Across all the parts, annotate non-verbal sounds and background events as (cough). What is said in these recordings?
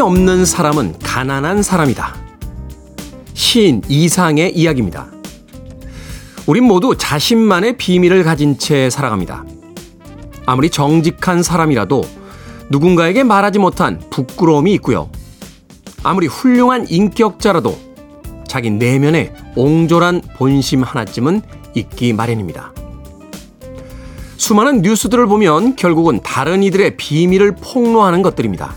없는 사람은 가난한 사람이다. 시인 이상의 이야기입니다. 우린 모두 자신만의 비밀을 가진 채 살아갑니다. 아무리 정직한 사람이라도 누군가에게 말하지 못한 부끄러움이 있고요. 아무리 훌륭한 인격자라도 자기 내면에 옹졸한 본심 하나쯤은 있기 마련입니다. 수많은 뉴스들을 보면 결국은 다른 이들의 비밀을 폭로하는 것들입니다.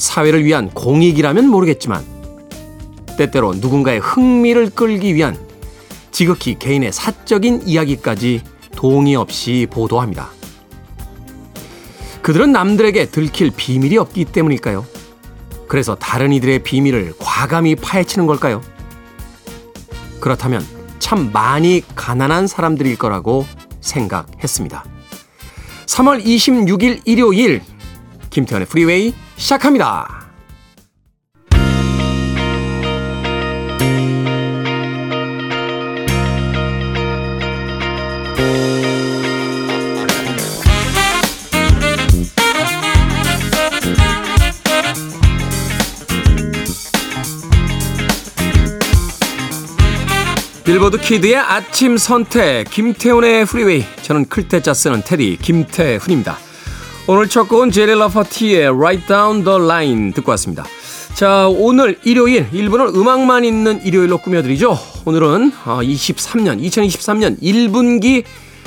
사회를 위한 공익이라면 모르겠지만 때때로 누군가의 흥미를 끌기 위한 지극히 개인의 사적인 이야기까지 동의 없이 보도합니다. 그들은 남들에게 들킬 비밀이 없기 때문일까요? 그래서 다른 이들의 비밀을 과감히 파헤치는 걸까요? 그렇다면 참 많이 가난한 사람들일 거라고 생각했습니다. 3월 26일 일요일 김태훈의 프리웨이 시작합니다. 빌보드 키드의 아침 선택 김태훈의 프리웨이 저는 클 태 자 쓰는 태디 김태훈입니다. 오늘 첫 곡은 제리 라파티의 Write Down the Line 듣고 왔습니다. 자 오늘 일요일 1부는 음악만 있는 일요일로 꾸며드리죠. 오늘은 23년 2023년 1분기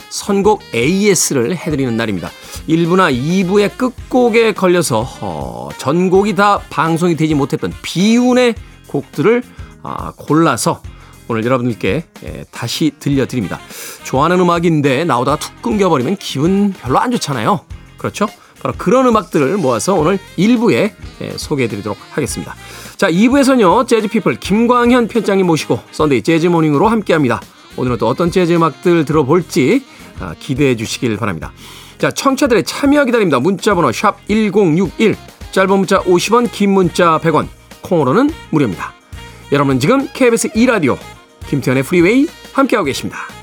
선곡 AS를 해드리는 날입니다. 1부나 2부의 끝곡에 걸려서 어, 전곡이 다 방송이 되지 못했던 비운의 곡들을 아, 골라서 오늘 여러분들께 예, 다시 들려드립니다. 좋아하는 음악인데 나오다가 툭 끊겨버리면 기분 별로 안 좋잖아요. 그렇죠? 바로 그런 음악들을 모아서 오늘 1부에 예, 소개해 드리도록 하겠습니다. 자, 2부에서는요, 재즈피플 김광현 편집장님 모시고 Sunday Jazz Morning으로 함께 합니다. 오늘은 또 어떤 재즈 음악들 들어볼지 아, 기대해 주시길 바랍니다. 자, 청취자들의 참여 기다립니다. 문자번호 샵 1061, 짧은 문자 50원, 긴 문자 100원, 콩으로는 무료입니다. 여러분 지금 KBS 2라디오 김태현의 프리웨이 함께하고 계십니다.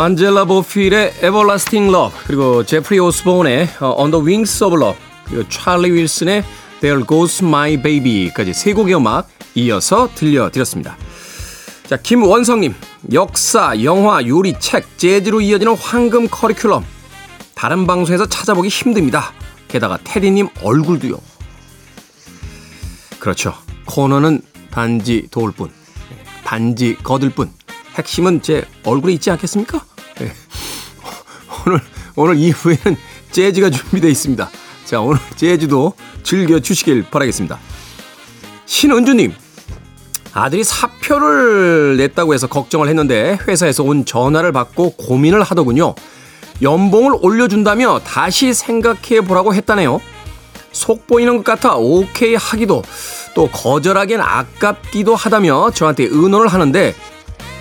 안젤라 보필의 Everlasting Love 그리고 제프리 오스본의 On the Wings of Love 그리고 찰리 윌슨의 There Goes My Baby까지 세 곡의 음악 이어서 들려드렸습니다. 자 김원성님 역사, 영화, 요리, 책, 재즈로 이어지는 황금 커리큘럼 다른 방송에서 찾아보기 힘듭니다. 게다가 테디님 얼굴도요. 그렇죠. 코너는 단지 도울 뿐, 단지 거들 뿐. 핵심은 제 얼굴에 있지 않겠습니까? 네. 오늘, 오늘 이후에는 재즈가 준비되어 있습니다. 자, 오늘 재즈도 즐겨 주시길 바라겠습니다. 신은주님, 아들이 사표를 냈다고 해서 걱정을 했는데 회사에서 온 전화를 받고 고민을 하더군요. 연봉을 올려준다며 다시 생각해 보라고 했다네요. 속 보이는 것 같아 오케이 하기도 또 거절하기엔 아깝기도 하다며 저한테 의논을 하는데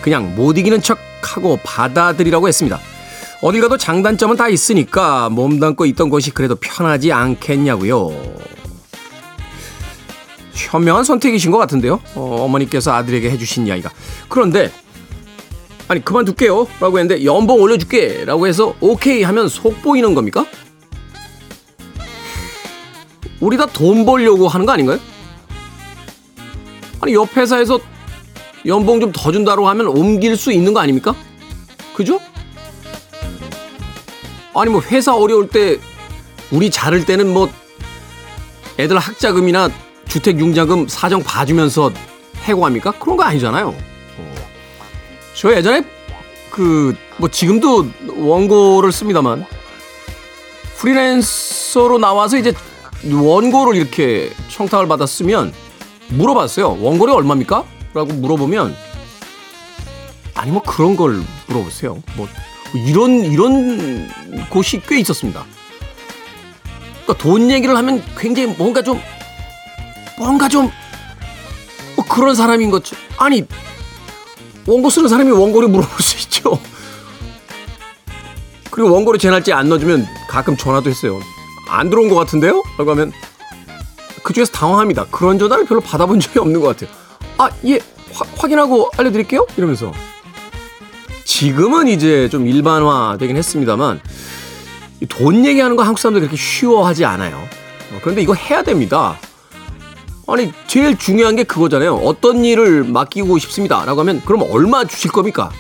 그냥 못 이기는 척 하고 받아들이라고 했습니다. 어딜 가도 장단점은 다 있으니까 몸담고 있던 곳이 그래도 편하지 않겠냐고요. 현명한 선택이신 것 같은데요. 어, 머니께서 아들에게 해주신 이야기가. 그런데 아니 그만둘게요 라고 했는데 연봉 올려줄게 라고 해서 오케이 하면 속 보이는 겁니까? 우리 다 돈 벌려고 하는 거 아닌가요? 아니 옆 회사에서 연봉 좀 더 준다고 하면 옮길 수 있는 거 아닙니까? 그죠? 아니 뭐 회사 어려울 때 우리 자를 때는 뭐 애들 학자금이나 주택 융자금 사정 봐주면서 해고합니까? 그런 거 아니잖아요. 어. 저 예전에 그 뭐 지금도 원고를 씁니다만 프리랜서로 나와서 이제 원고를 이렇게 청탁을 받았으면 물어봤어요. 원고료 얼마입니까? 라고 물어보면 아니 뭐 그런 걸 물어보세요. 뭐 이런 이런 곳이 꽤 있었습니다. 그러니까 돈 얘기를 하면 굉장히 뭔가 좀 뭔가 좀 뭐 그런 사람인 것 아니 원고 쓰는 사람이 원고를 물어볼 수 있죠. 그리고 원고를 제 날짜에 안 넣어주면 가끔 전화도 했어요. 안 들어온 것 같은데요? 라고 하면 그중에서 당황합니다. 그런 전화를 별로 받아본 적이 없는 것 같아요. 아, 예, 화, 확인하고 알려드릴게요? 이러면서. 지금은 이제 좀 일반화 되긴 했습니다만 돈 얘기하는 거 한국 사람들 그렇게 쉬워하지 않아요. 어, 그런데 이거 해야 됩니다. 아니 제일 중요한 게 그거잖아요. 어떤 일을 맡기고 싶습니다. 라고 하면 그럼 얼마 주실 겁니까?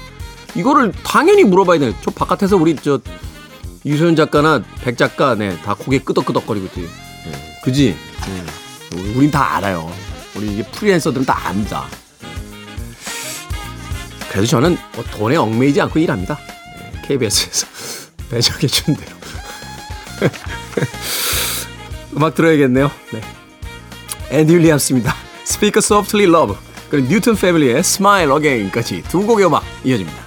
이거를 당연히 물어봐야 돼요. 저 바깥에서 우리 저 유소연 작가나 백 작가 네, 다 고개 끄덕끄덕거리고 있지. 네, 그지? 네. 우린 다 알아요. 우리 이게 프리랜서들은 다 압니다. 그래도 저는 뭐 돈에 얽매이지 않고 일합니다. 네, KBS에서 (laughs) 배정해 준 대로. (laughs) 음악 들어야겠네요. 네. 앤디 윌리엄스입니다. Speak Softly Love. 그리고 뉴턴 패밀리의 Smile Again까지 두 곡의 음악 이어집니다.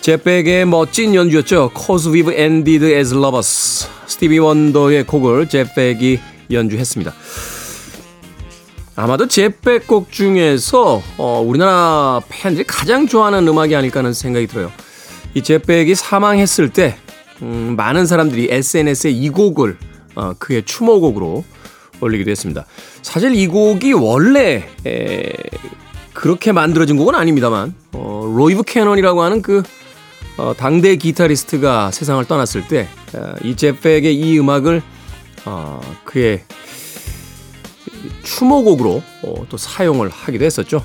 제프 벡의 멋진 연주였죠. Cause We've Ended As Lovers 스티비 원더의 곡을 제프 벡이 연주했습니다. 아마도 제프 벡 곡 중에서 어, 우리나라 팬들이 가장 좋아하는 음악이 아닐까 하는 생각이 들어요. 이 제프 벡이 사망했을 때 음, 많은 사람들이 SNS에 이 곡을 어, 그의 추모곡으로 올리기도 했습니다. 사실 이 곡이 원래 에, 그렇게 만들어진 곡은 아닙니다만 어, 로이 뷰캐넌이라고 하는 그 어, 당대 기타리스트가 세상을 떠났을 때이 어, 제프 벡의 이 음악을 어, 그의 추모곡으로 어, 또 사용을 하기도 했었죠.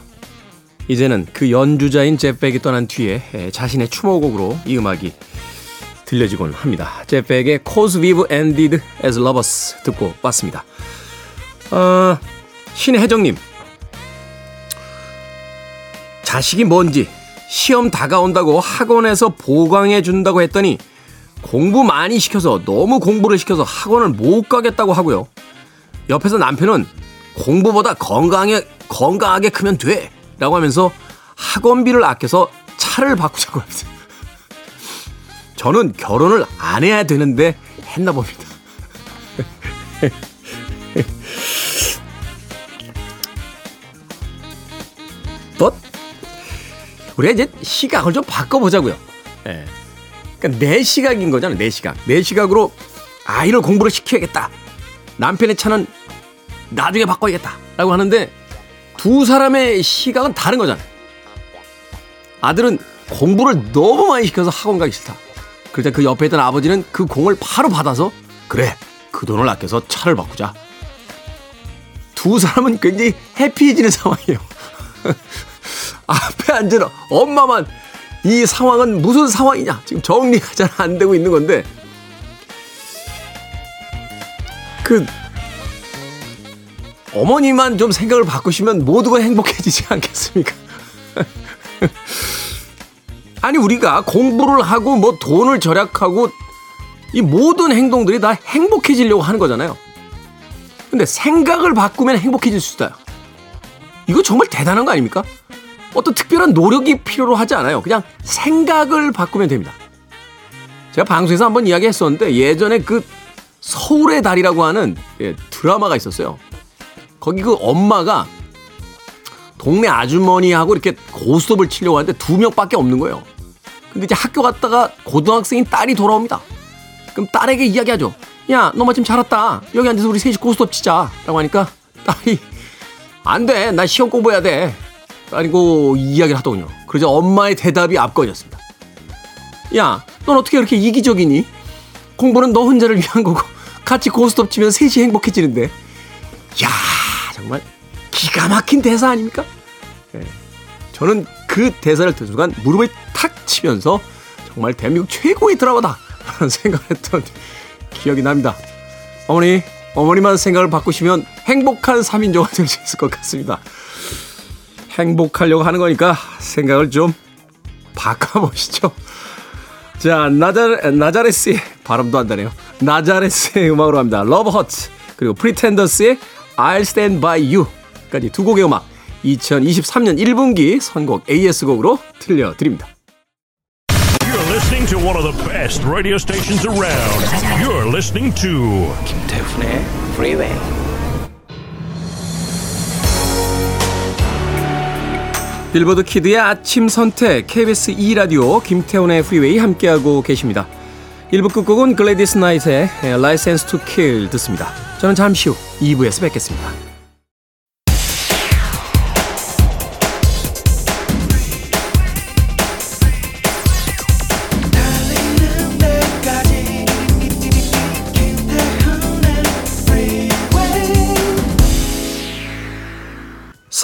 이제는 그 연주자인 제프 벡이 떠난 뒤에 에, 자신의 추모곡으로 이 음악이 들려지곤 합니다. 제백의 Cause We've Ended As Lovers 듣고 왔습니다. 어, 신혜정님. 자식이 뭔지 시험 다가온다고 학원에서 보강해 준다고 했더니 공부 많이 시켜서 너무 공부를 시켜서 학원을 못 가겠다고 하고요. 옆에서 남편은 공부보다 건강하게, 건강하게 크면 돼. 라고 하면서 학원비를 아껴서 차를 바꾸자고 합니다. (laughs) 저는 결혼을 안 해야 되는데 했나 봅니다. (laughs) 또 우리가 이제 시각을 좀 바꿔보자고요. 예. 그러니까 내 시각인 거잖아요. 내 시각. 내 시각으로 아이를 공부를 시켜야겠다. 남편의 차는 나중에 바꿔야겠다. 라고 하는데 두 사람의 시각은 다른 거잖아요. 아들은 공부를 너무 많이 시켜서 학원 가기 싫다. 그러자 그 옆에 있던 아버지는 그 공을 바로 받아서 그래 그 돈을 아껴서 차를 바꾸자. 두 사람은 굉장히 해피해지는 (laughs) 상황이에요. 앞에 앉은 엄마만 이 상황은 무슨 상황이냐 지금 정리가 잘 안 되고 있는 건데 그 어머니만 좀 생각을 바꾸시면 모두가 행복해지지 않겠습니까? (laughs) 아니 우리가 공부를 하고 뭐 돈을 절약하고 이 모든 행동들이 다 행복해지려고 하는 거잖아요. 근데 생각을 바꾸면 행복해질 수 있어요. 이거 정말 대단한 거 아닙니까? 어떤 특별한 노력이 필요로 하지 않아요. 그냥 생각을 바꾸면 됩니다. 제가 방송에서 한번 이야기했었는데 예전에 그 서울의 달이라고 하는 예, 드라마가 있었어요. 거기 그 엄마가 동네 아주머니하고 이렇게 고스톱을 치려고 하는데 두 명밖에 없는 거예요. 근데 이제 학교 갔다가 고등학생인 딸이 돌아옵니다. 그럼 딸에게 이야기하죠. 야, 너 마침 잘 왔다. 여기 앉아서 우리 셋이 고스톱 치자. 라고 하니까 딸이 안 돼. 나 시험 공부해야 돼. 아니고 이야기를 하더군요. 그러자 엄마의 대답이 앞거졌습니다. 야, 넌 어떻게 그렇게 이기적이니? 공부는 너 혼자를 위한 거고 같이 고스톱 치면 셋이 행복해지는데. 야, 정말 기가 막힌 대사 아닙니까? 예. 저는 그 대사를 듣는 순간 무릎을 탁 치면서 정말 대한민국 최고의 드라마다 라는 생각을 했던 기억이 납니다. 어머니, 어머니만 생각을 바꾸시면 행복한 3인조가 될 수 있을 것 같습니다. 행복하려고 하는 거니까 생각을 좀 바꿔보시죠. 자, 나자, 나자레스의 발음도 안다네요. 나자레스의 음악으로 합니다. Love Hurts 그리고 Pretenders의 I'll Stand By You까지 두 곡의 음악 2023년 1분기 선곡 AS곡으로 들려드립니다. You're listening to one of the best radio stations around. You're listening to 김태훈의 Freeway. 빌보드 키드의 아침 선택 KBS 2라디오 김태훈의 프리웨이 함께하고 계십니다. 1부 끝곡은 글래디스 나이트의 License to Kill 듣습니다. 저는 잠시 후 2부에서 뵙겠습니다.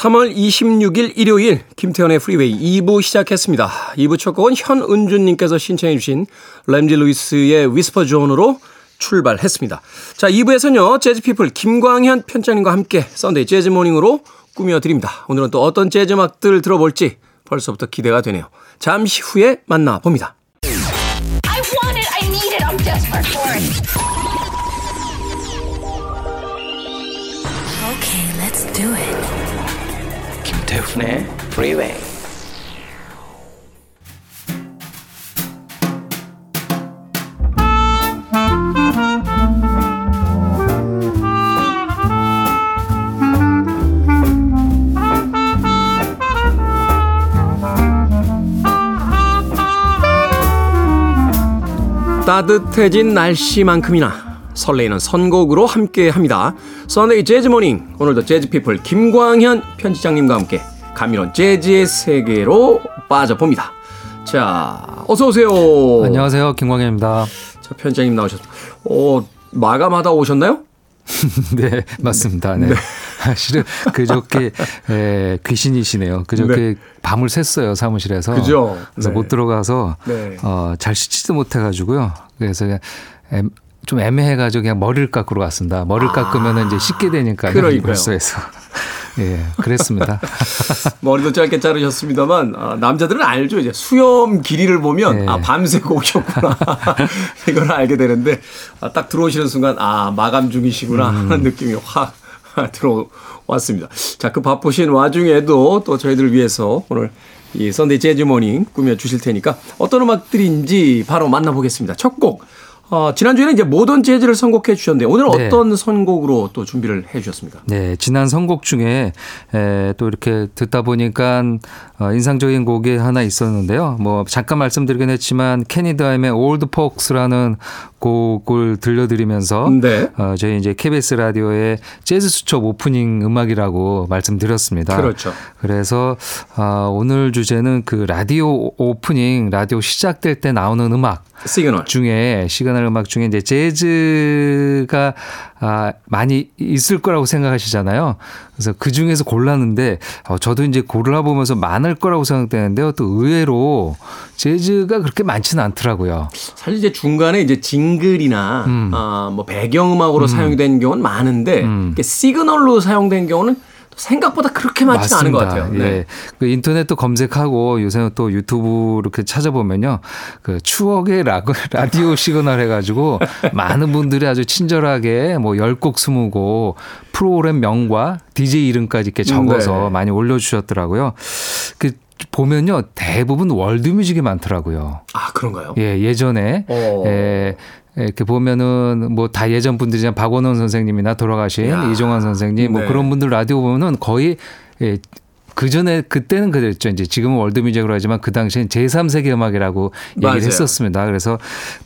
3월 26일 일요일 김태훈의 프리웨이 2부 시작했습니다. 2부 첫 곡은 현은주님께서 신청해 주신 램지 루이스의 Whisper Zone으로 출발했습니다. 자 2부에서는요 재즈피플 김광현 편집장님과 함께 Sunday Jazz Morning으로 꾸며드립니다. 오늘은 또 어떤 재즈 음악들 들어볼지 벌써부터 기대가 되네요. 잠시 후에 만나봅니다. Okay, let's do it. 김태훈의 Freeway. 따뜻해진 날씨만큼이나 설레이는 선곡으로 함께 합니다. Sunday Jazz Morning 오늘도 재즈 피플 김광현 편집장님과 함께 감미로운 재즈의 세계로 빠져봅니다. 자, 어서 오세요. 안녕하세요. 김광현입니다. 자, 편집장님 나오셨습니다. 어, 마감하다 오셨나요? (laughs) 네, 맞습니다. 네. (laughs) 실은 그저께 에, 귀신이시네요. 그저께 네. 밤을 샜어요 사무실에서. 그죠? 그래서 네. 못 들어가서 네. 어, 잘 씻지도 못해가지고요. 그래서 그냥 애- 좀 애매해가지고 그냥 머리를 깎으러 갔습니다. 머리를 깎으면 이제 씻게 되니까 아. 그러니까요. 벌써해서. 예, 그랬습니다. (laughs) 머리도 짧게 자르셨습니다만 아, 남자들은 알죠. 이제 수염 길이를 보면 네. 아 밤새고 오셨구나 (laughs) 이걸 알게 되는데 아, 딱 들어오시는 순간 아 마감 중이시구나 음. 하는 느낌이 확 (laughs) 들어왔습니다. 자 그 바쁘신 와중에도 또 저희들을 위해서 오늘 이 Sunday Jazz Morning 꾸며 주실 테니까 어떤 음악들인지 바로 만나보겠습니다. 첫 곡. 어, 지난주에는 이제 모던 재즈를 선곡해 주셨는데 오늘은 네. 어떤 선곡으로 또 준비를 해 주셨습니까? 네, 지난 선곡 중에 에, 또 이렇게 듣다 보니까 어, 인상적인 곡이 하나 있었는데요. 뭐 잠깐 말씀드리긴 했지만 케니 도햄의 Old Folks라는 곡을 들려드리면서 네. 어, 저희 이제 KBS 라디오의 재즈 수첩 오프닝 음악이라고 말씀드렸습니다. 그렇죠. 그래서 아, 오늘 주제는 그 라디오 오프닝 라디오 시작될 때 나오는 음악 시그널. 중에 시그널 음악 중에 이제 재즈가 아, 많이 있을 거라고 생각하시잖아요. 그래서 그 중에서 골랐는데 어, 저도 이제 골라보면서 많을 거라고 생각되는데요. 또 의외로 재즈가 그렇게 많지는 않더라고요. 사실 이제 중간에 이제 jingle이나 아, 뭐 배경음악으로 사용된 경우는 많은데 이게 시그널로 사용된 경우는 또 생각보다 그렇게 많지는 않은 것 같아요. 네. 예. 그 인터넷도 검색하고 요새는 또 유튜브 이렇게 찾아보면요. 그 추억의 라, (laughs) 라디오 시그널 해가지고 많은 분들이 아주 친절하게 뭐 10곡, 20곡 프로그램 명과 DJ 이름까지 이렇게 적어서 네. 많이 올려주셨더라고요. 그 보면요. 대부분 월드뮤직이 많더라고요. 아 그런가요? 예, 예전에 어. 예, 이렇게 보면은 뭐 다 예전 분들이잖아요. 박원원 선생님이나 돌아가신 야. 이종환 선생님 뭐 네. 그런 분들 라디오 보면은 거의 예, 그 전에 그때는 그랬죠. 이제 지금은 월드뮤직으로 하지만 그 당시엔 제3세계 음악이라고 얘기를 맞아요. 했었습니다. 그래서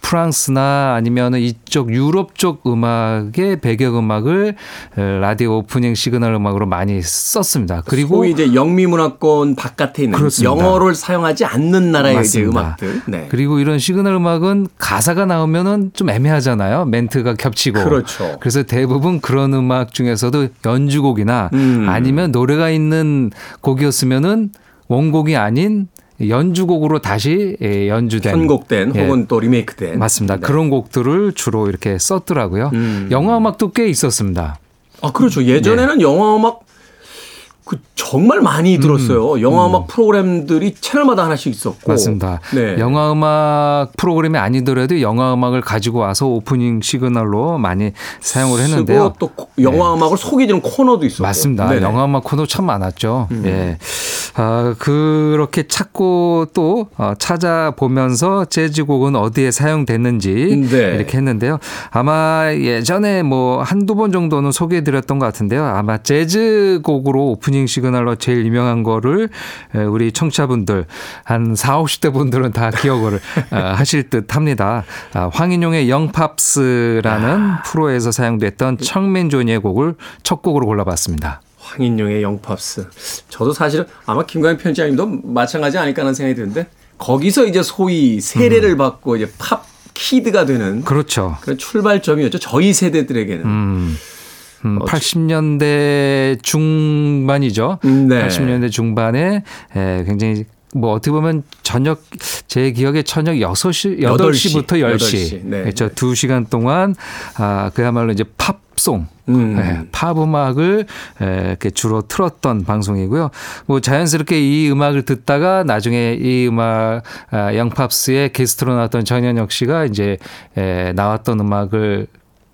프랑스나 아니면은 이쪽 유럽 쪽 음악의 배경 음악을 라디오 오프닝 시그널 음악으로 많이 썼습니다. 그리고 소위 이제 영미 문화권 바깥에 있는 그렇습니다. 영어를 사용하지 않는 나라의. 음악들. 네. 그리고 이런 시그널 음악은 가사가 나오면은 좀 애매하잖아요. 멘트가 겹치고. 그렇죠. 그래서 대부분 그런 음악 중에서도 연주곡이나 음. 아니면 노래가 있는 곡이었으면은 원곡이 아닌 연주곡으로 다시 예, 연주된 편곡된 예, 혹은 또 리메이크된 맞습니다. 네. 그런 곡들을 주로 이렇게 썼더라고요. 음. 영화 음악도 꽤 있었습니다. 아 그렇죠. 예전에는 영화 음악 그 정말 많이 들었어요. 영화 음악 프로그램들이 채널마다 하나씩 있었고 맞습니다. 네. 영화 음악 프로그램이 아니더라도 영화 음악을 가지고 와서 오프닝 시그널로 많이 사용을 했는데요. 또 코- 영화 음악을 소개해주는 코너도 있었고 맞습니다. 네네. 음. 영화 음악 코너 참 많았죠. 예. 아, 그렇게 찾고 또 어, 찾아보면서 재즈곡은 어디에 사용됐는지 네. 이렇게 했는데요. 아마 예전에 뭐 한두 번 정도는 소개해 드렸던 것 같은데요. 아마 재즈곡으로 오프닝 시그널로 제일 유명한 거를 에, 우리 청취자분들 한 4, 50대 분들은 다 기억을 어, (laughs) 하실 듯 합니다. 아, 황인용의 영팝스라는 프로에서 사용됐던 청맨조니의 곡을 첫 곡으로 골라봤습니다. 황인용의 영팝스. 저도 사실은 아마 김광현 편집장님도 마찬가지 아닐까 하는 생각이 드는데 거기서 이제 소위 세례를 받고 이제 팝 키드가 되는 그렇죠. 그런 출발점이었죠. 저희 세대들에게는. 음, 80년대 중반이죠. 음, 네. 80년대 중반에 에, 굉장히 뭐 어떻게 보면 저녁 제 기억에 저녁 6시 8시부터 10시. 8시. 네. 그렇죠. 2시간 동안 아 그야말로 이제 팝송 음. 예, 팝 음악을 에, 이렇게 주로 틀었던 방송이고요. 뭐 자연스럽게 이 음악을 듣다가 나중에 이 음악 아, 영팝스의 게스트로 나왔던 전영혁 씨가 이제 에, 나왔던 음악을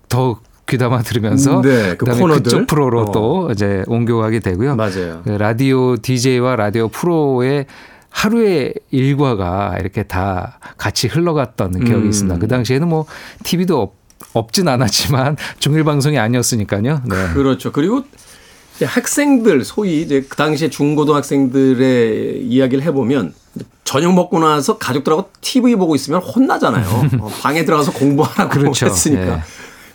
더 귀담아 들으면서 음, 네, 그 그다음에 코너들. 그쪽 프로로 어. 또 이제 옮겨가게 되고요. 맞아요. 그 라디오 DJ와 라디오 프로의 하루의 일과가 이렇게 다 같이 흘러갔던 기억이 음. 있습니다. 그 당시에는 뭐 TV도 없, 없진 않았지만 (laughs) 중일 방송이 아니었으니까요. 네. 그렇죠. 그리고 학생들 소위 이제 그 당시에 중고등학생들의 이야기를 해보면 저녁 먹고 나서 가족들하고 TV 보고 있으면 혼나잖아요. (laughs) 어, 방에 들어가서 공부하라고 그렇죠. 했으니까. 예.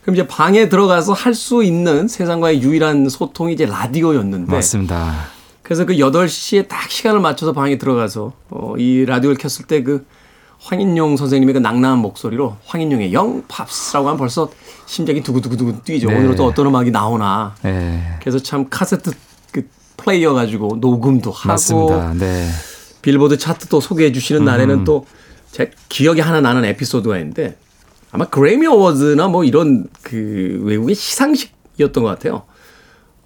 그럼 이제 방에 들어가서 할 수 있는 세상과의 유일한 소통이 이제 라디오였는데. 맞습니다. 그래서 그 8시에 딱 시간을 맞춰서 방에 들어가서 어, 이 라디오를 켰을 때 그 황인용 선생님의 그 낭낭한 목소리로 황인용의 영팝스라고 하면 벌써 심장이 두구두구두구 뛰죠. 네. 오늘은 또 어떤 음악이 나오나. 예. 그래서 참 카세트 그 플레이어 가지고 녹음도 하고 맞습니다. 네. 빌보드 차트도 소개해 주시는 날에는 또제 기억이 하나 나는 에피소드가 있는데 아마 그래미 어워즈나 뭐 이런 그 외국의 시상식이었던 것 같아요.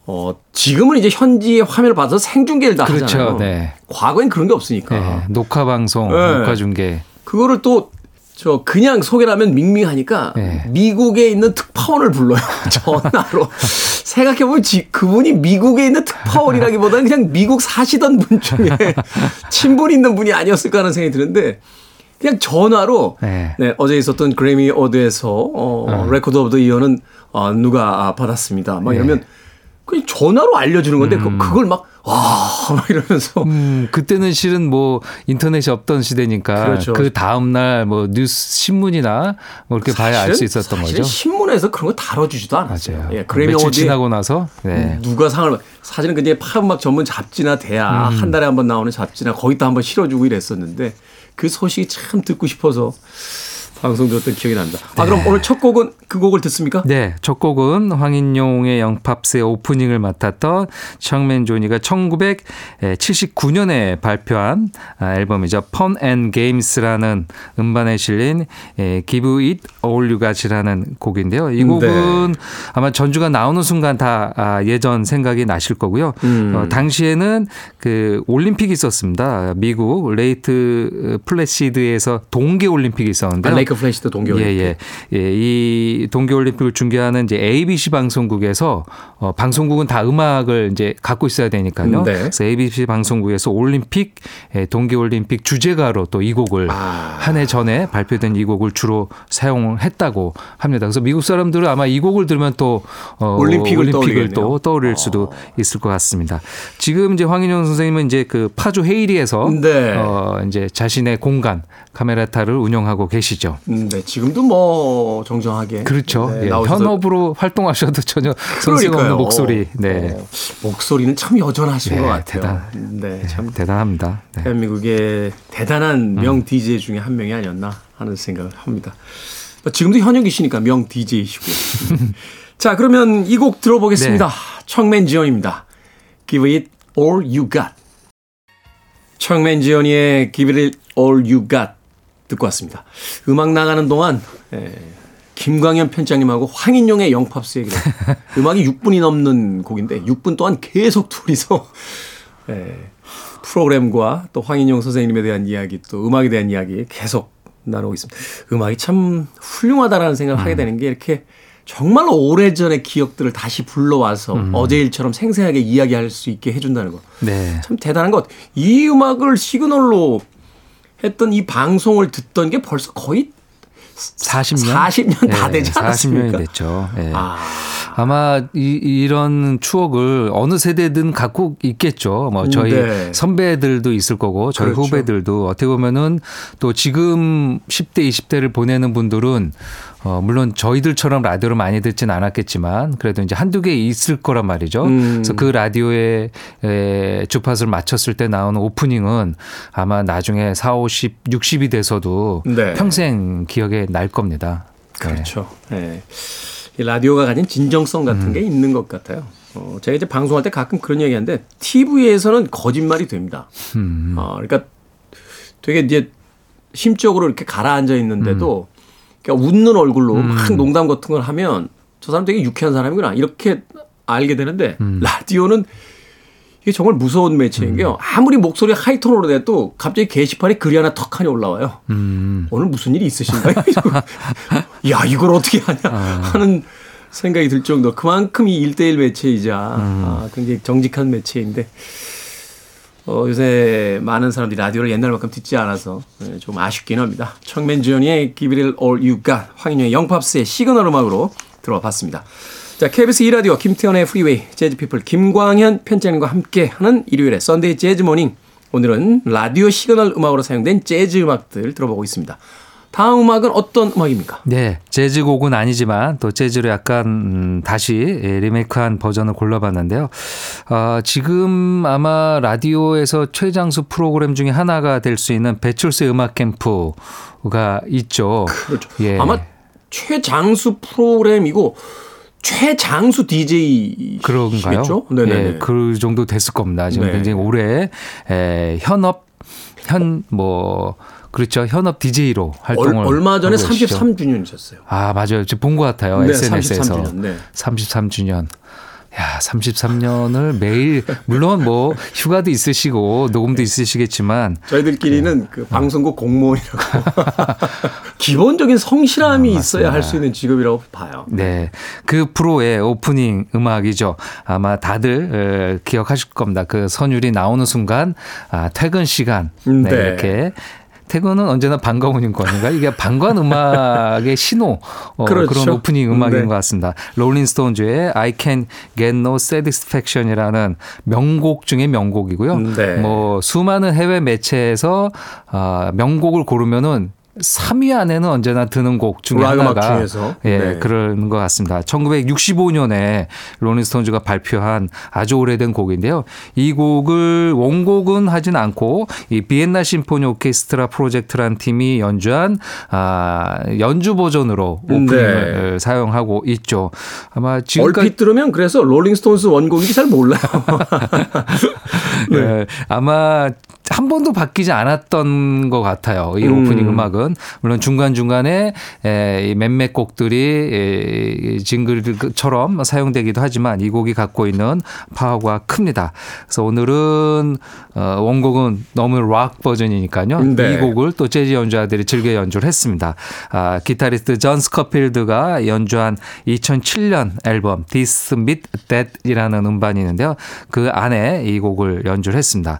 어 지금은 이제 현지의 화면을 받아서 생중계를 다 그렇죠. 하잖아요. 네. 과거엔 그런 게 없으니까 예. 녹화 방송, 네. 녹화 중계. 그거를 또 저 그냥 소개를 하면 밍밍하니까 네. 미국에 있는 특파원을 불러요 (laughs) 전화로 생각해 보면 그분이 미국에 있는 특파원이라기보다는 그냥 미국 사시던 분 중에 (laughs) 친분 있는 분이 아니었을까 하는 생각이 드는데 그냥 전화로 네. 네, 어제 있었던 그래미 어워드에서 어, Record of the Year는 어, 누가 받았습니다. 막 이러면 그냥 전화로 알려주는 건데 그- 그걸 막 와, (laughs) 막 이러면서 음, 그때는 실은 뭐 인터넷이 없던 시대니까 그렇죠. 그 다음 날 뭐 뉴스 신문이나 뭐 이렇게 봐야 알 수 있었던 거죠. 신문에서 그런 거 다뤄주지도 않았어요. 맞아요. 예, 그래미 며칠 지나고 나서 네. 누가 상을 받- 사실은 그냥 팝음악 전문 잡지나 대야 음. 한 달에 한 번 나오는 잡지나 거기다 한번 실어주고 이랬었는데 그 소식이 참 듣고 싶어서 방송 들었던 기억이 납니다. 아 그럼 오늘 첫 곡은 그 곡을 듣습니까? 네, 첫 곡은 황인용의 영팝스의 오프닝을 맡았던 척 맨지오니가 1979년에 발표한 아, 앨범이죠. Fun and Games라는 음반에 실린 에, Give It All You Got이라는 곡인데요. 이 곡은 아마 전주가 나오는 순간 다 아, 예전 생각이 나실 거고요. 어, 당시에는 그 올림픽이 있었습니다. 미국 레이크 플래시드에서 동계 올림픽이 아, 있었는데요. 레이크 플래시드 동계올림픽. 예, 예. 예, 이 동계올림픽을 중계하는 이제 ABC 방송국에서 어, 방송국은 다 음악을 이제 갖고 있어야 되니까요. 음, 네. 그래서 ABC 방송국에서 올림픽, 예, 동계올림픽 주제가로 또 이 곡을 아. 한해 전에 발표된 이 곡을 주로 사용을 했다고 합니다. 그래서 미국 사람들은 아마 이 곡을 들으면 또 어, 올림픽을 떠올리겠네요. 또 떠올릴 수도 있을 것 같습니다. 지금 이제 황인용 선생님은 이제 그 파주 헤이리에서 네. 어, 이제 자신의 공간 카메라타를 운영하고 계시죠. 음, 네, 지금도 뭐 정정하게 그렇죠. 네, 예, 현업으로 활동하셔도 전혀 손색 그러니까요. 없는 목소리. 네. 어, 목소리는 참 여전하신 네, 것 같아요. 대단- 네, 참 대단합니다. 네. 대한민국의 대단한 명 DJ 중에 한 명이 아니었나 하는 생각을 합니다. 뭐 지금도 현역이시니까 명 DJ이시고요. (laughs) 자, 그러면 이 곡 들어보겠습니다. 네. 청맨 지연입니다. Give it all you got. 청맨 지연이의 Give it all you got 듣고 왔습니다. 음악 나가는 동안 에, 김광현 편장님하고 황인용의 영팝스 얘기를 (laughs) 음악이 6분이 넘는 곡인데 6분 동안 계속 둘이서 에, 프로그램과 또 황인용 선생님에 대한 이야기 또 음악에 대한 이야기 계속 나누고 있습니다. 음악이 참 훌륭하다라는 생각을 음. 하게 되는 게 이렇게 정말 오래전의 기억들을 다시 불러와서 음. 어제 일처럼 생생하게 이야기할 수 있게 해준다는 거. 네. 참 대단한 것. 이 음악을 시그널로 했던 이 방송을 듣던 게 벌써 거의 40년? 40년 다 예, 되지 않았습니까? 40년이 됐죠. 예. 아, 아마 이, 이런 추억을 어느 세대든 갖고 있겠죠. 뭐 저희 네. 선배들도 있을 거고 저희 그렇죠. 후배들도 어떻게 보면은 또 지금 10대, 20대를 보내는 분들은 어, 물론 저희들처럼 라디오를 많이 듣지는 않았겠지만 그래도 이제 한두 개 있을 거란 말이죠. 음. 그래서 그 라디오에 에, 주파수를 맞췄을 때 나오는 오프닝은 아마 나중에 4, 50, 60이 돼서도 네. 평생 기억에 날 겁니다. 네. 그렇죠. 예. 이 라디오가 가진 진정성 같은 음. 게 있는 것 같아요. 어, 제가 이제 방송할 때 가끔 그런 얘기 하는데, TV에서는 거짓말이 됩니다. 음. 어, 그러니까 되게 이제 심적으로 이렇게 가라앉아 있는데도, 음. 그러니까 웃는 얼굴로 막 농담 같은 걸 하면, 저 사람 되게 유쾌한 사람이구나. 이렇게 알게 되는데, 음. 라디오는 이게 정말 무서운 매체인 게요. 아무리 목소리 하이톤으로 내도 갑자기 게시판에 글이 하나 턱하니 올라와요. 음. 오늘 무슨 일이 있으신가요? (laughs) 야, 이걸 어떻게 하냐 하는 생각이 들 정도. 그만큼 이 1대1 매체이자 아, 굉장히 정직한 매체인데 어, 요새 많은 사람들이 라디오를 옛날만큼 듣지 않아서 네, 좀 아쉽긴 합니다. 척 맨지오니의 Give It All You Got, 황인용의 영팝스의 시그널 음악으로 들어와 봤습니다. 자, KBS 2라디오 김태훈의 Freeway, Jazz People 김광현 편집장님과 함께하는 일요일의 Sunday Jazz Morning. 오늘은 라디오 시그널 음악으로 사용된 재즈 음악들 들어보고 있습니다. 다음 음악은 어떤 음악입니까? 네, 재즈곡은 아니지만 또 재즈로 약간 음, 다시 예, 리메이크한 버전을 골라봤는데요. 어, 지금 아마 라디오에서 최장수 프로그램 중에 하나가 될 수 있는 배철수의 음악 캠프가 있죠. 그렇죠. 예. 아마 최장수 프로그램이고 최장수 DJ 그런가요? 네네. 예, 그 정도 됐을 겁니다. 지금 네. 굉장히 오래 에, 현업 현 뭐 그렇죠 현업 DJ로 활동을 얼 마 전에 하고 계시죠. 33주년이셨어요. 아 맞아요. 지금 본 것 같아요. 네, SNS에서 33주년. 네. 33주년. 야, 33년을 매일 물론 뭐 휴가도 있으시고 녹음도 있으시겠지만 저희들끼리는 네. 그 방송국 공무원이라고 (laughs) 기본적인 성실함이 있어야 할 수 있는 직업이라고 봐요. 네. 그 프로의 오프닝 음악이죠. 아마 다들 에, 기억하실 겁니다. 그 선율이 나오는 순간 아, 퇴근 시간 음, 네, 네. 이렇게 퇴근은 언제나 반가운 거니까 이게 반가운 음악의 신호 어, 그렇죠. 그런 오프닝 음악인 네. 것 같습니다. 롤링스톤즈의 I Can Get No Satisfaction이라는 명곡 중에 명곡이고요. 네. 뭐 수많은 해외 매체에서 아, 명곡을 고르면은 3위 안에는 언제나 드는 곡 중에 하나가 중에서. 예, 네. 그런 것 같습니다. 1965년에 롤링스톤즈가 발표한 아주 오래된 곡인데요. 이 곡을 원곡은 하진 않고 이 비엔나 심포니 오케스트라 프로젝트라는 팀이 연주한 아, 연주 버전으로 오프닝을 사용하고 있죠. 아마 네. 얼핏 들으면 그래서 롤링스톤스 원곡인지 잘 몰라요. (laughs) (laughs) 예, 아마 한 번도 바뀌지 않았던 것 같아요. 이 음. 오프닝 음악은 물론 중간 중간에 이 몇몇 곡들이 에, jingle처럼 사용되기도 하지만 이 곡이 갖고 있는 파워가 큽니다. 그래서 오늘은 어, 원곡은 너무 락 버전이니까요. 네. 이 곡을 또 재즈 연주자들이 즐겨 연주를 했습니다. 아, 기타리스트 존 스코필드가 연주한 2007년 앨범 This Meets That이라는 음반이 있는데요. 그 안에 이 곡을 연주를 했습니다.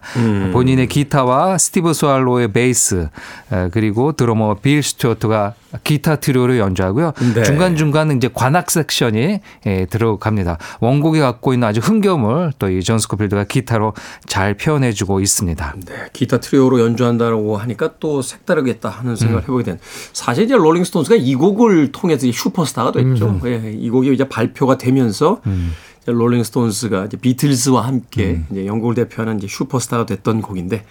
본인의 기타와 스티브 스왈로의 베이스 에, 그리고 드러머 빌 스튜어트가 기타 트리오를 연주하고요. 네. 중간중간 이제 관악 섹션이 예, 들어갑니다. 원곡이 갖고 있는 아주 흥겨움을 또 이 존 스코필드가 기타로 잘 표현해주고 있습니다. 네, 기타 트리오로 연주한다고 하니까 또 색다르겠다 하는 생각을 해보게 된. 사실 이제 롤링스톤스가 이 곡을 통해서 슈퍼스타가 됐죠. 예, 이 곡이 이제 발표가 되면서 이제 롤링스톤스가 이제 비틀즈와 함께 이제 영국을 대표하는 이제 슈퍼스타가 됐던 곡인데.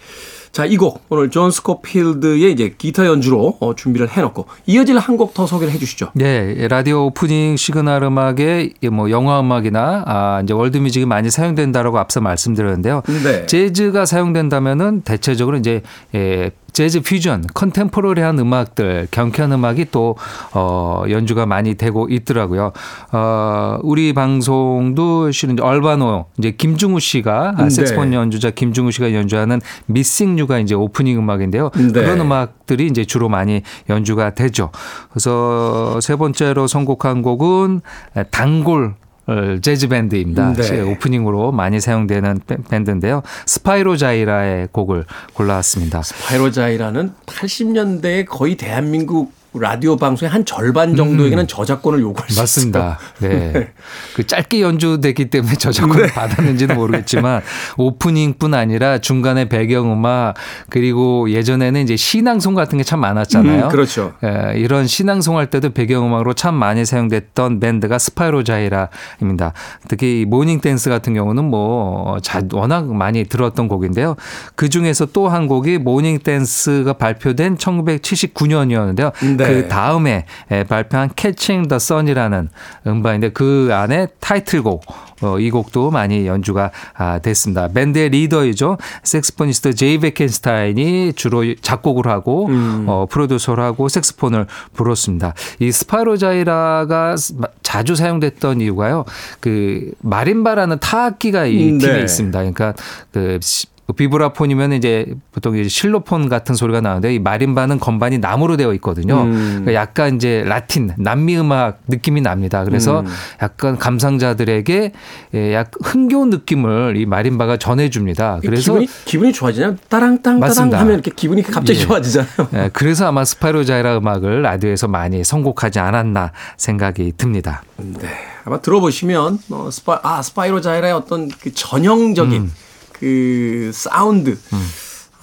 자, 이 곡 오늘 존 스코필드의 이제 기타 연주로 어, 준비를 해놓고 이어질 한 곡 더 소개를 해주시죠. 네, 라디오 오프닝 시그널 음악에 뭐 영화 음악이나 아 이제 world music이 많이 사용된다라고 앞서 말씀드렸는데요. 네. 재즈가 사용된다면은 대체적으로 이제 예, 재즈 퓨전, contemporary한 음악들, 경쾌한 음악이 또 어, 연주가 많이 되고 있더라고요. 어, 우리 방송도 실은 얼바노 이제 김중우 씨가 아, 네. 색소폰 연주자 김중우 씨가 연주하는 Missing You가 이제 오프닝 음악인데요. 네. 그런 음악들이 이제 주로 많이 연주가 되죠. 그래서 세 번째로 선곡한 곡은 단골 어, 재즈 밴드입니다. 네. 제 오프닝으로 많이 사용되는 밴- 밴드인데요. 스파이로 자이라의 곡을 골라왔습니다. 스파이로자이라는 80년대에 거의 대한민국 라디오 방송의 한 절반 정도에게는 저작권을 요구할 수. 맞습니다. (laughs) 네. 그 짧게 연주됐기 때문에 저작권을 네. 받았는지는 모르겠지만 오프닝뿐 아니라 중간에 배경음악 그리고 예전에는 이제 시낭송 같은 게 참 많았잖아요. 음, 그렇죠. 예, 이런 시낭송 할 때도 배경음악으로 참 많이 사용됐던 밴드가 스파이로 자이라입니다. 특히 이 Morning Dance 같은 경우는 뭐 자, 워낙 많이 들었던 곡인데요. 그 중에서 또 한 곡이 Morning Dance가 발표된 1979년이었는데요. 네. 그 다음에 예, 발표한 Catching the Sun이라는 음반인데 그 안에 타이틀곡 어, 이 곡도 많이 연주가 아, 됐습니다. 밴드의 리더이죠. saxophonist 제이 베켄스타인이 주로 작곡을 하고 어, 프로듀서를 하고 색스폰을 불었습니다. 이 스파이로자이라가 자주 사용됐던 이유가요. 그 마림바라는 타악기가 이 음, 팀에 네. 있습니다. 그러니까 그 시- 비브라폰이면 이제 보통 이제 실로폰 같은 소리가 나오는데 이 마림바는 건반이 나무로 되어 있거든요. 음. 그러니까 약간 이제 라틴 남미 음악 느낌이 납니다. 그래서 음. 약간 감상자들에게 예, 약 흥겨운 느낌을 이 마림바가 전해줍니다. 그래서 기분이 기분이 좋아지냐? 따랑땅 따랑. 하면 이렇게 기분이 갑자기 예. 좋아지잖아요. 예, 그래서 아마 스파이로자이라 음악을 라디오에서 많이 선곡하지 않았나 생각이 듭니다. 네. 아마 들어보시면 어, 스파 아 스파이로 자이라의 어떤 그 전형적인 음. 그 사운드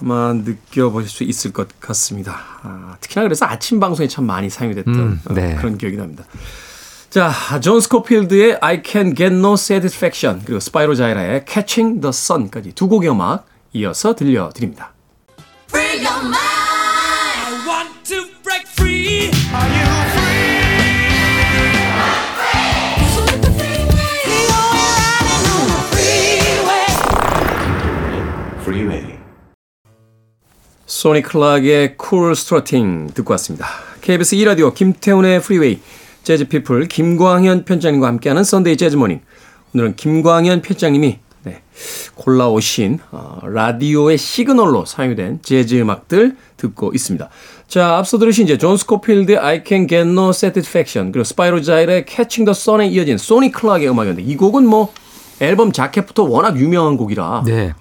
아마 느껴보실 수 있을 것 같습니다. 아, 특히나 그래서 아침 방송에 참 많이 사용이 됐던 음, 어, 네. 그런 기억이 납니다. 자, 존 스코필드의 I Can Get No Satisfaction 그리고 스파이로 자이라의 Catching the Sun까지 두 곡의 음악 이어서 들려드립니다. 소니 클락의 Cool Struttin' 듣고 왔습니다. KBS 2라디오 김태훈의 Freeway Jazz People 김광현 편집장님과 함께하는 Sunday Jazz Morning. 오늘은 김광현 편집장님이 네, 골라오신 어, 라디오의 시그널로 사용된 재즈 음악들 듣고 있습니다. 자, 앞서 들으신 이제 존 스코필드의 I Can Get No Satisfaction 그리고 스파이로 자이라의 Catching the Sun에 이어진 소니 클락의 음악이었는데 이 곡은 뭐 앨범 자켓부터 워낙 유명한 곡이라 네.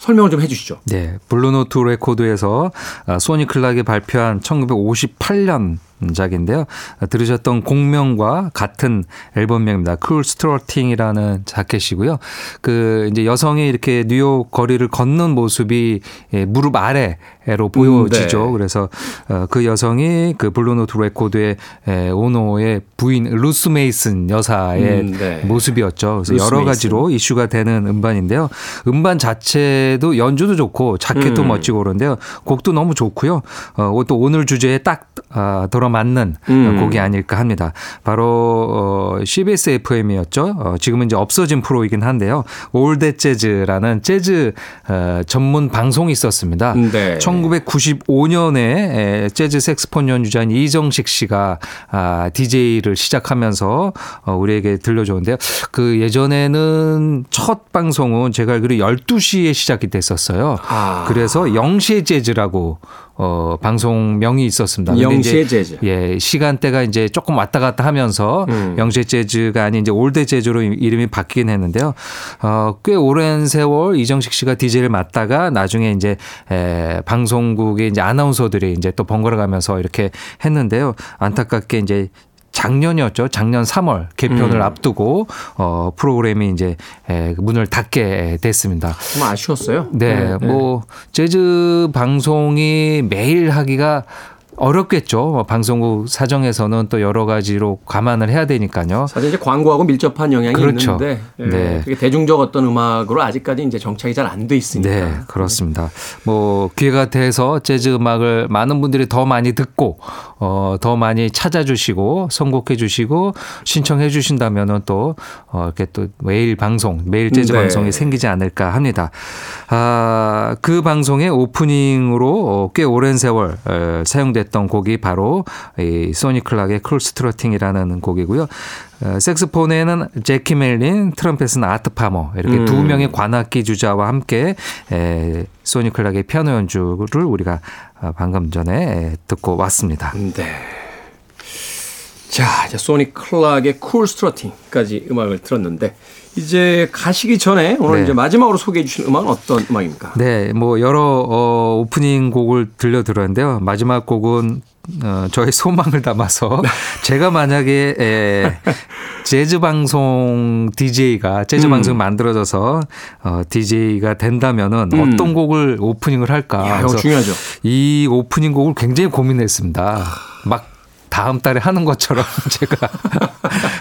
설명을 좀 해주시죠. 네, 블루노트 레코드에서 아, 소니 클락이 발표한 1958년 작인데요. 아, 들으셨던 곡명과 같은 앨범명입니다. Cool Struttin'이라는 자켓이고요. 그 이제 여성이 이렇게 뉴욕 거리를 걷는 모습이 예, 무릎 아래 노래로 보여지죠. 네. 그래서 어, 그 여성이 그 블루노트 레코드의 에, 오너의 부인 루스 메이슨 여사의 음, 네. 모습이었죠. 그래서 여러 메이슨. 가지로 이슈가 되는 음반인데요. 음반 자체도 연주도 좋고 자켓도 음. 멋지고 그런데요. 곡도 너무 좋고요. 어, 또 오늘 주제에 딱 아, 들어 맞는 음. 곡이 아닐까 합니다. 바로 어, CBS FM이었죠. 어, 지금은 이제 없어진 프로이긴 한데요. 올댓 재즈라는 재즈 어, 전문 방송이 있었습니다. 네. 1995년에 재즈 색스폰 연주자인 이정식 씨가 아, DJ를 시작하면서 어, 우리에게 들려줬는데요. 그 예전에는 첫 방송은 제가 알기로 12시에 시작이 됐었어요. 아. 그래서 0시에 재즈라고 어, 방송명이 있었습니다. 영시의 이제 재즈. 예, 시간대가 이제 조금 왔다 갔다 하면서 음. 영시의 재즈가 아닌 이제 All That Jazz로 이름이 바뀌긴 했는데요. 어, 꽤 오랜 세월 이정식 씨가 DJ를 맡다가 나중에 이제 에, 방송국의 이제 아나운서들이 이제 또 번갈아 가면서 이렇게 했는데요. 안타깝게 이제 작년이었죠. 작년 3월 개편을 음. 앞두고 어 프로그램이 이제 에, 문을 닫게 됐습니다. 좀 아쉬웠어요. 네, 뭐 재즈 방송이 매일 하기가 어렵겠죠. 뭐 방송국 사정에서는 또 여러 가지로 감안을 해야 되니까요. 사실 이제 광고하고 밀접한 영향이 그렇죠. 있는데 예, 네. 그게 대중적 어떤 음악으로 아직까지 이제 정착이 잘 안 돼 있으니까. 네, 그렇습니다. 뭐 기회가 돼서 재즈 음악을 많은 분들이 더 많이 듣고 어, 더 많이 찾아주시고 선곡해 주시고 신청해 주신다면은 또 어, 이렇게 또 매일 방송, 매일 재즈 네. 방송이 생기지 않을까 합니다. 아, 그 방송의 오프닝으로 어, 꽤 오랜 세월 어, 사용됐 던 곡이 바로 이 소니 클락의 Cool Struttin'이라는 곡이고요. 어, 색스폰에는 재키 맥린, 트럼펫은 아트 파머 이렇게 음. 두 명의 관악기 주자와 함께 에, 소니 클락의 피아노 연주를 우리가 어, 방금 전에 에, 듣고 왔습니다. 네. 자, 이제 소니 클락의 Cool Struttin'까지 음악을 들었는데 이제 가시기 전에 오늘 네. 이제 마지막으로 소개해 주신 음악은 어떤 음악입니까? 네, 뭐 여러 어, 오프닝 곡을 들려드렸는데요. 마지막 곡은 어, 저의 소망을 담아서 (laughs) 제가 만약에 에, 재즈 방송 DJ가 재즈 음. 방송 만들어져서 어, DJ가 된다면은 음. 어떤 곡을 오프닝을 할까? 야, 그래서 중요하죠. 이 오프닝 곡을 굉장히 고민했습니다. 막 다음 달에 하는 것처럼 (laughs) 제가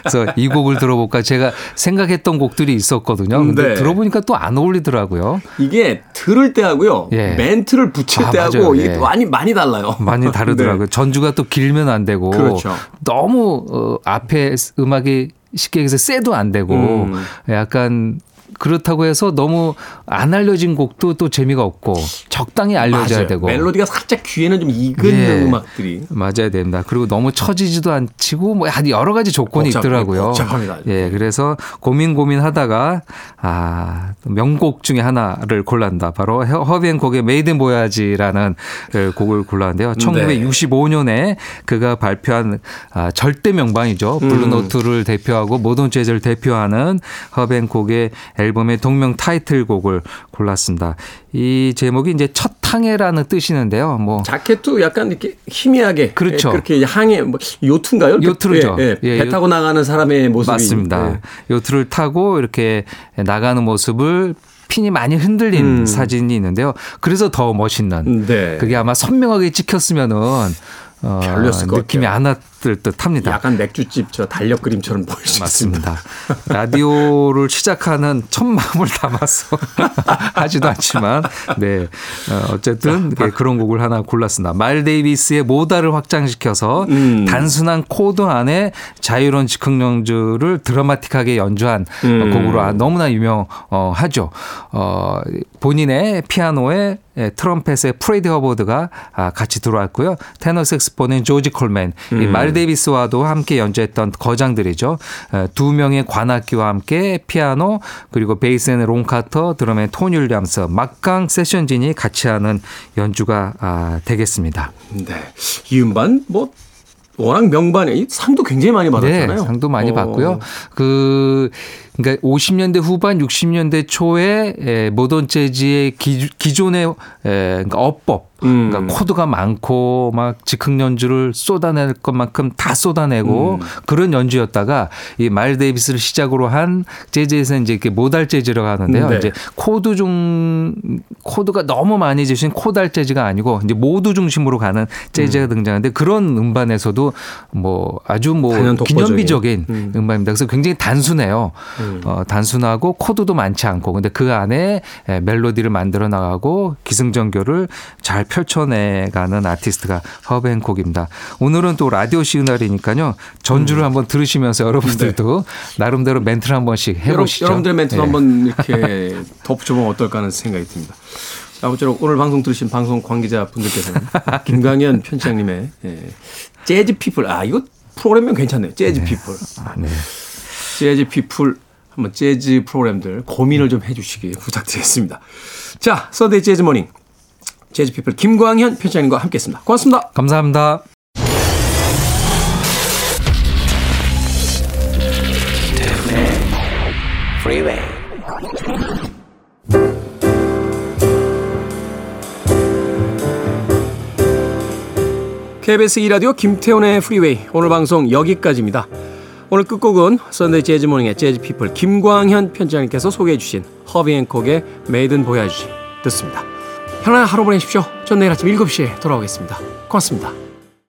그래서 이 곡을 들어볼까 제가 생각했던 곡들이 있었거든요. 근데 네. 들어보니까 또 안 어울리더라고요. 이게 들을 때 하고요. 예. 멘트를 붙일 아, 때 하고 맞아요. 이게 예. 많이 많이 달라요. 많이 (laughs) 다르더라고요. 전주가 또 길면 안 되고 그렇죠. 너무 어, 앞에 음악이 쉽게 얘기해서 세도 안 되고 음. 약간 그렇다고 해서 너무 안 알려진 곡도 또 재미가 없고 적당히 알려져야 맞아요. 되고 멜로디가 살짝 귀에는 좀 익은 예. 음악들이 맞아야 된다. 그리고 너무 처지지도 않치고 뭐 여러 가지 조건이 복잡- 있더라고요. 복잡합니다. 예, 그래서 고민 고민하다가 아 명곡 중에 하나를 골란다. 바로 허비앤곡의 메이든 보야지라는 곡을 골랐는데요. 네. 1965년에 그가 발표한 아, 절대 명반이죠. 음. 블루노트를 대표하고 모던 재즈를 대표하는 허비 행콕의 앨범의 동명 타이틀곡을 골랐습니다. 이 제목이 이제 첫 항해라는 뜻이는데요. 뭐 자켓도 약간 이렇게 희미하게 그렇죠. 예, 그렇게 항해 뭐 요트인가요? 요트죠. 예, 예. 예, 배 요- 타고 나가는 사람의 모습이 맞습니다. 예. 요트를 타고 이렇게 나가는 모습을 핀이 많이 흔들린 음. 사진이 있는데요. 그래서 더 멋있는. 네. 그게 아마 선명하게 찍혔으면은 어, 느낌이. 안 왔을 듯합니다. 약간 맥주집 저 달력 그림처럼 보일 수 있습니다. 맞습니다. 라디오를 시작하는 첫 마음을 담아서 (laughs) 하지도 않지만, 네. 어, 어쨌든 네, 그런 곡을 하나 골랐습니다. 마일스 데이비스의 modal을 확장시켜서 음. 단순한 코드 안에 자유로운 즉흥 연주를 드라마틱하게 연주한 음. 곡으로 아, 너무나 유명하죠. 어, 본인의 피아노에 예, 트럼펫의 프레디 허버드가 아, 같이 들어왔고요. 테너 색스폰은 조지 콜맨, 마일스 데이비스와도 함께 연주했던 거장들이죠. 에, 두 명의 관악기와 함께 피아노 그리고 베이스에는 론 카터, 드럼에 토니 윌리엄스, 막강 세션진이 같이 하는 연주가 아, 되겠습니다. 네. 이 음반 뭐 워낙 명반이 상도 굉장히 많이 받았잖아요. 네, 상도 많이 어. 받고요. 그 그러니까 50년대 후반, 60년대 초에 에, 모던 재즈의 기, 기존의 에, 그러니까 어법, 음. 그러니까 코드가 많고 막 즉흥 연주를 쏟아낼 것만큼 다 쏟아내고 음. 그런 연주였다가 이 마일스 데이비스를 시작으로 한 재즈에서 이제 이렇게 modal 재즈라고 하는데요. 네. 이제 코드 중 코드가 너무 많이 중심 chordal 재즈가 아니고 이제 모드 중심으로 가는 재즈가 등장하는데 그런 음반에서도 뭐 아주 뭐. 기념비적인 음. 음반입니다. 그래서 굉장히 단순해요. 어, 단순하고 코드도 많지 않고 근데 그 안에 에, 멜로디를 만들어 나가고 기승전결을 잘 펼쳐내가는 아티스트가 허비 행콕입니다. 오늘은 또 라디오 시그널이니까요. 음. 전주를 한번 들으시면서 여러분들도 네. 나름대로 멘트를 한 번씩 해보시죠. 여러 분, 들의 멘트도 예. 한번 이렇게 (laughs) 덧붙여보면 어떨까 하는 생각이 듭니다. 자, 아무쪼록 오늘 방송 들으신 방송 관계자 분들께서는 (laughs) 김광현 편집장님의 예, 재즈 피플 아 이거 프로그램명 괜찮네요. 재즈 피플. 아, 네. 재즈 피플 한번 재즈 프로그램들 고민을 좀 해주시기 부탁드리겠습니다. 자, Sunday Jazz Morning 재즈 피플 김광현 편집장님과 함께 했습니다. 고맙습니다. 감사합니다. Freeway. KBS 2라디오 김태훈의 Freeway 오늘 방송 여기까지입니다. 오늘 끝곡은 Sunday Jazz Morning의 재즈 피플 김광현 편집장님께서 소개해 주신 허비 행콕의 Maiden Voyage 듣습니다. 편안한 하루 보내십시오. 전 내일 아침 7시에 돌아오겠습니다. 고맙습니다.